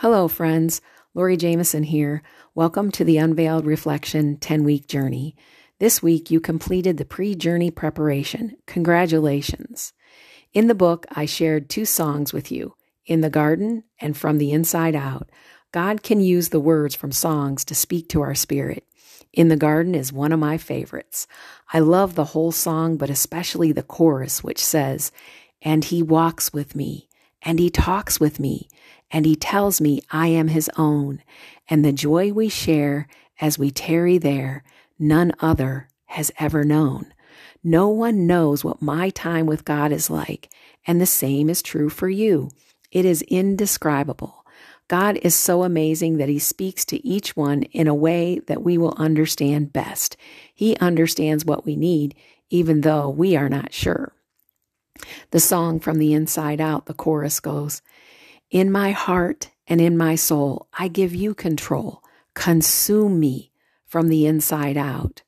Hello, friends. Laurie Jameson here. Welcome to the Unveiled Reflection 10 week journey. This week, you completed the pre journey preparation. Congratulations. In the book, I shared two songs with you In the Garden and From the Inside Out. God can use the words from songs to speak to our spirit. In the Garden is one of my favorites. I love the whole song, but especially the chorus, which says, And he walks with me, and he talks with me, and he tells me I am his own, and the joy we share as we tarry there, none other has ever known. No one knows what my time with God is like, and the same is true for you. It is indescribable. God is so amazing that He speaks to each one in a way that we will understand best. He understands what we need, even though we are not sure. The song from the inside out, the chorus goes, in my heart and in my soul, I give you control. Consume me from the inside out.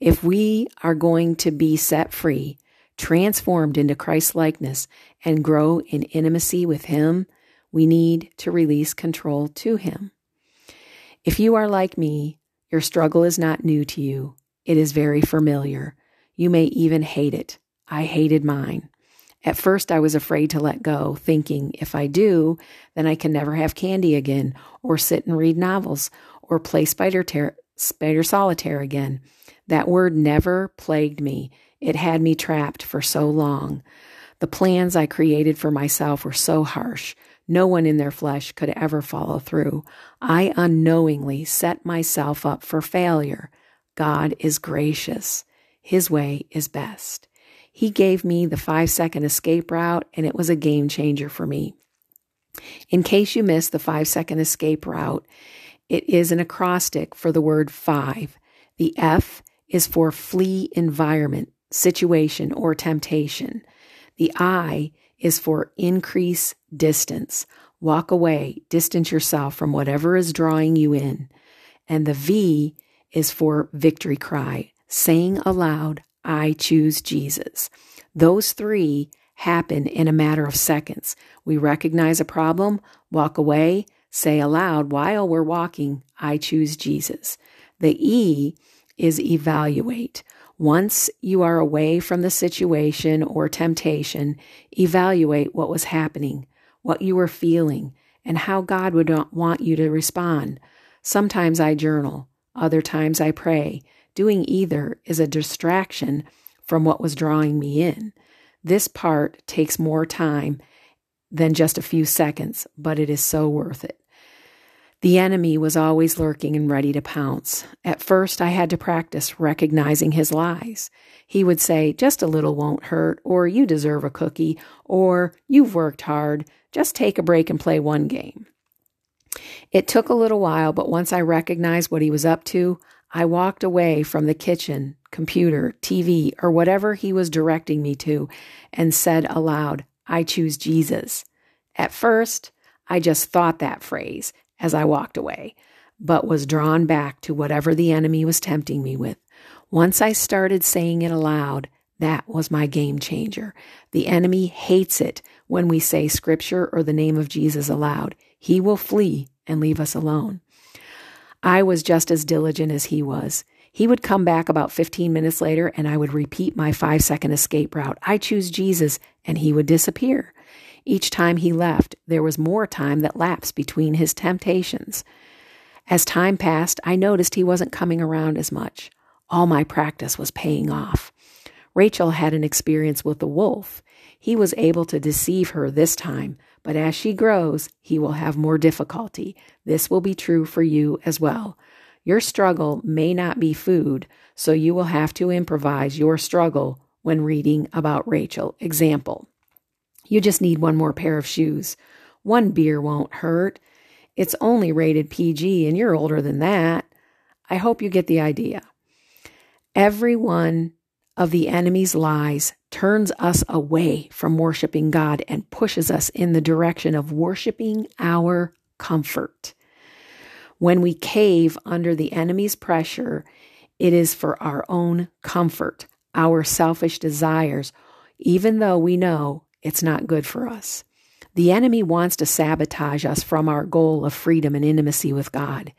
If we are going to be set free, transformed into Christ likeness, and grow in intimacy with Him, we need to release control to Him. If you are like me, your struggle is not new to you. It is very familiar. You may even hate it. I hated mine. At first, I was afraid to let go, thinking if I do, then I can never have candy again, or sit and read novels, or play spider, ter- spider solitaire again. That word never plagued me. It had me trapped for so long. The plans I created for myself were so harsh. No one in their flesh could ever follow through. I unknowingly set myself up for failure. God is gracious. His way is best. He gave me the five second escape route, and it was a game changer for me. In case you missed the five second escape route, it is an acrostic for the word five. The F is for flee environment, situation, or temptation. The I is for increase distance. Walk away, distance yourself from whatever is drawing you in. And the V is for victory cry, saying aloud, I choose Jesus. Those three happen in a matter of seconds. We recognize a problem, walk away, say aloud while we're walking, I choose Jesus. The E is evaluate. Once you are away from the situation or temptation, evaluate what was happening, what you were feeling, and how God would want you to respond. Sometimes I journal, other times I pray. Doing either is a distraction from what was drawing me in. This part takes more time than just a few seconds, but it is so worth it. The enemy was always lurking and ready to pounce. At first, I had to practice recognizing his lies. He would say, Just a little won't hurt, or you deserve a cookie, or you've worked hard, just take a break and play one game. It took a little while, but once I recognized what he was up to, I walked away from the kitchen, computer, TV, or whatever he was directing me to and said aloud, I choose Jesus. At first, I just thought that phrase as I walked away, but was drawn back to whatever the enemy was tempting me with. Once I started saying it aloud, that was my game changer. The enemy hates it when we say scripture or the name of Jesus aloud. He will flee and leave us alone. I was just as diligent as he was. He would come back about 15 minutes later and I would repeat my five second escape route. I choose Jesus and he would disappear. Each time he left, there was more time that lapsed between his temptations. As time passed, I noticed he wasn't coming around as much. All my practice was paying off. Rachel had an experience with the wolf. He was able to deceive her this time, but as she grows, he will have more difficulty. This will be true for you as well. Your struggle may not be food, so you will have to improvise your struggle when reading about Rachel. Example You just need one more pair of shoes. One beer won't hurt. It's only rated PG, and you're older than that. I hope you get the idea. Everyone of the enemy's lies turns us away from worshiping God and pushes us in the direction of worshiping our comfort. When we cave under the enemy's pressure, it is for our own comfort, our selfish desires, even though we know it's not good for us. The enemy wants to sabotage us from our goal of freedom and intimacy with God.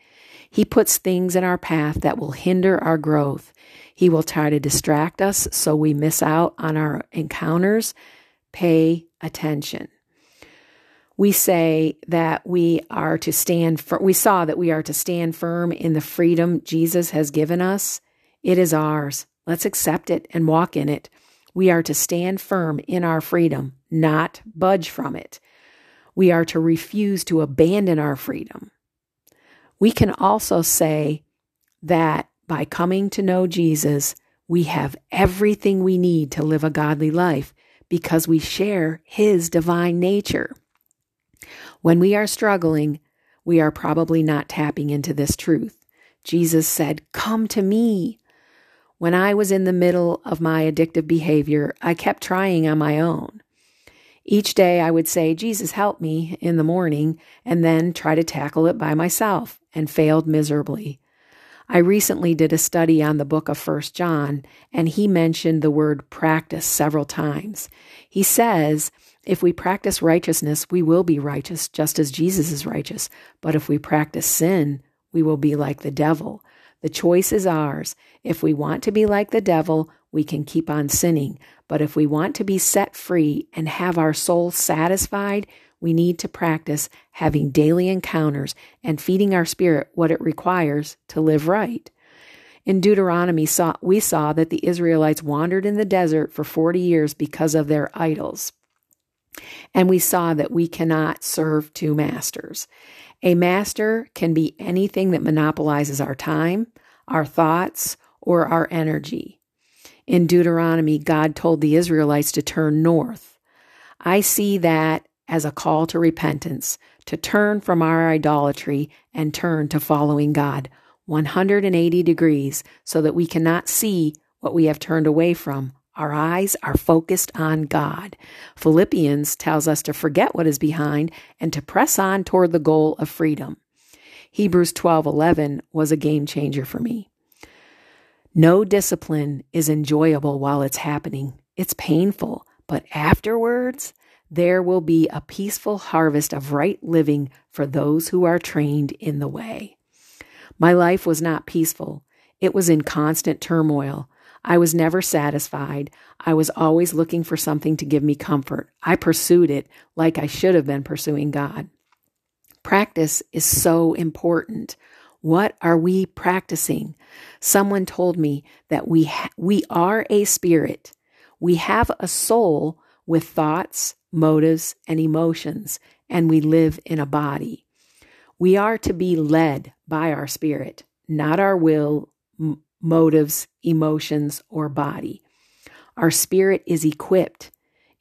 He puts things in our path that will hinder our growth. He will try to distract us so we miss out on our encounters. Pay attention. We say that we are to stand for, we saw that we are to stand firm in the freedom Jesus has given us. It is ours. Let's accept it and walk in it. We are to stand firm in our freedom, not budge from it. We are to refuse to abandon our freedom. We can also say that by coming to know Jesus, we have everything we need to live a godly life because we share his divine nature. When we are struggling, we are probably not tapping into this truth. Jesus said, Come to me. When I was in the middle of my addictive behavior, I kept trying on my own. Each day I would say, Jesus, help me in the morning, and then try to tackle it by myself, and failed miserably. I recently did a study on the book of First John, and he mentioned the word practice several times. He says, if we practice righteousness, we will be righteous, just as Jesus is righteous. But if we practice sin, we will be like the devil. The choice is ours. If we want to be like the devil, we can keep on sinning. But if we want to be set free and have our soul satisfied, we need to practice having daily encounters and feeding our spirit what it requires to live right. In Deuteronomy, saw, we saw that the Israelites wandered in the desert for 40 years because of their idols. And we saw that we cannot serve two masters. A master can be anything that monopolizes our time, our thoughts, or our energy. In Deuteronomy, God told the Israelites to turn north. I see that as a call to repentance, to turn from our idolatry and turn to following God 180 degrees so that we cannot see what we have turned away from our eyes are focused on God. Philippians tells us to forget what is behind and to press on toward the goal of freedom. Hebrews 12:11 was a game changer for me. No discipline is enjoyable while it's happening. It's painful, but afterwards there will be a peaceful harvest of right living for those who are trained in the way. My life was not peaceful. It was in constant turmoil. I was never satisfied. I was always looking for something to give me comfort. I pursued it like I should have been pursuing God. Practice is so important. What are we practicing? Someone told me that we ha- we are a spirit. We have a soul with thoughts, motives, and emotions, and we live in a body. We are to be led by our spirit, not our will, motives, emotions, or body. Our spirit is equipped.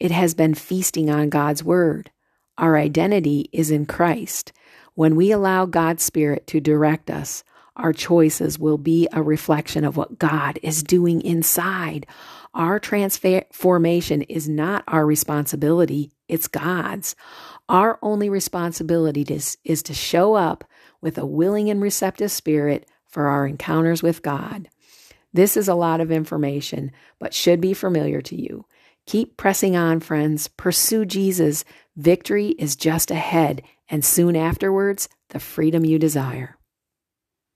It has been feasting on God's word. Our identity is in Christ. When we allow God's Spirit to direct us, our choices will be a reflection of what God is doing inside. Our transformation is not our responsibility, it's God's. Our only responsibility is, is to show up with a willing and receptive spirit for our encounters with God. This is a lot of information, but should be familiar to you. Keep pressing on, friends. Pursue Jesus. Victory is just ahead, and soon afterwards, the freedom you desire.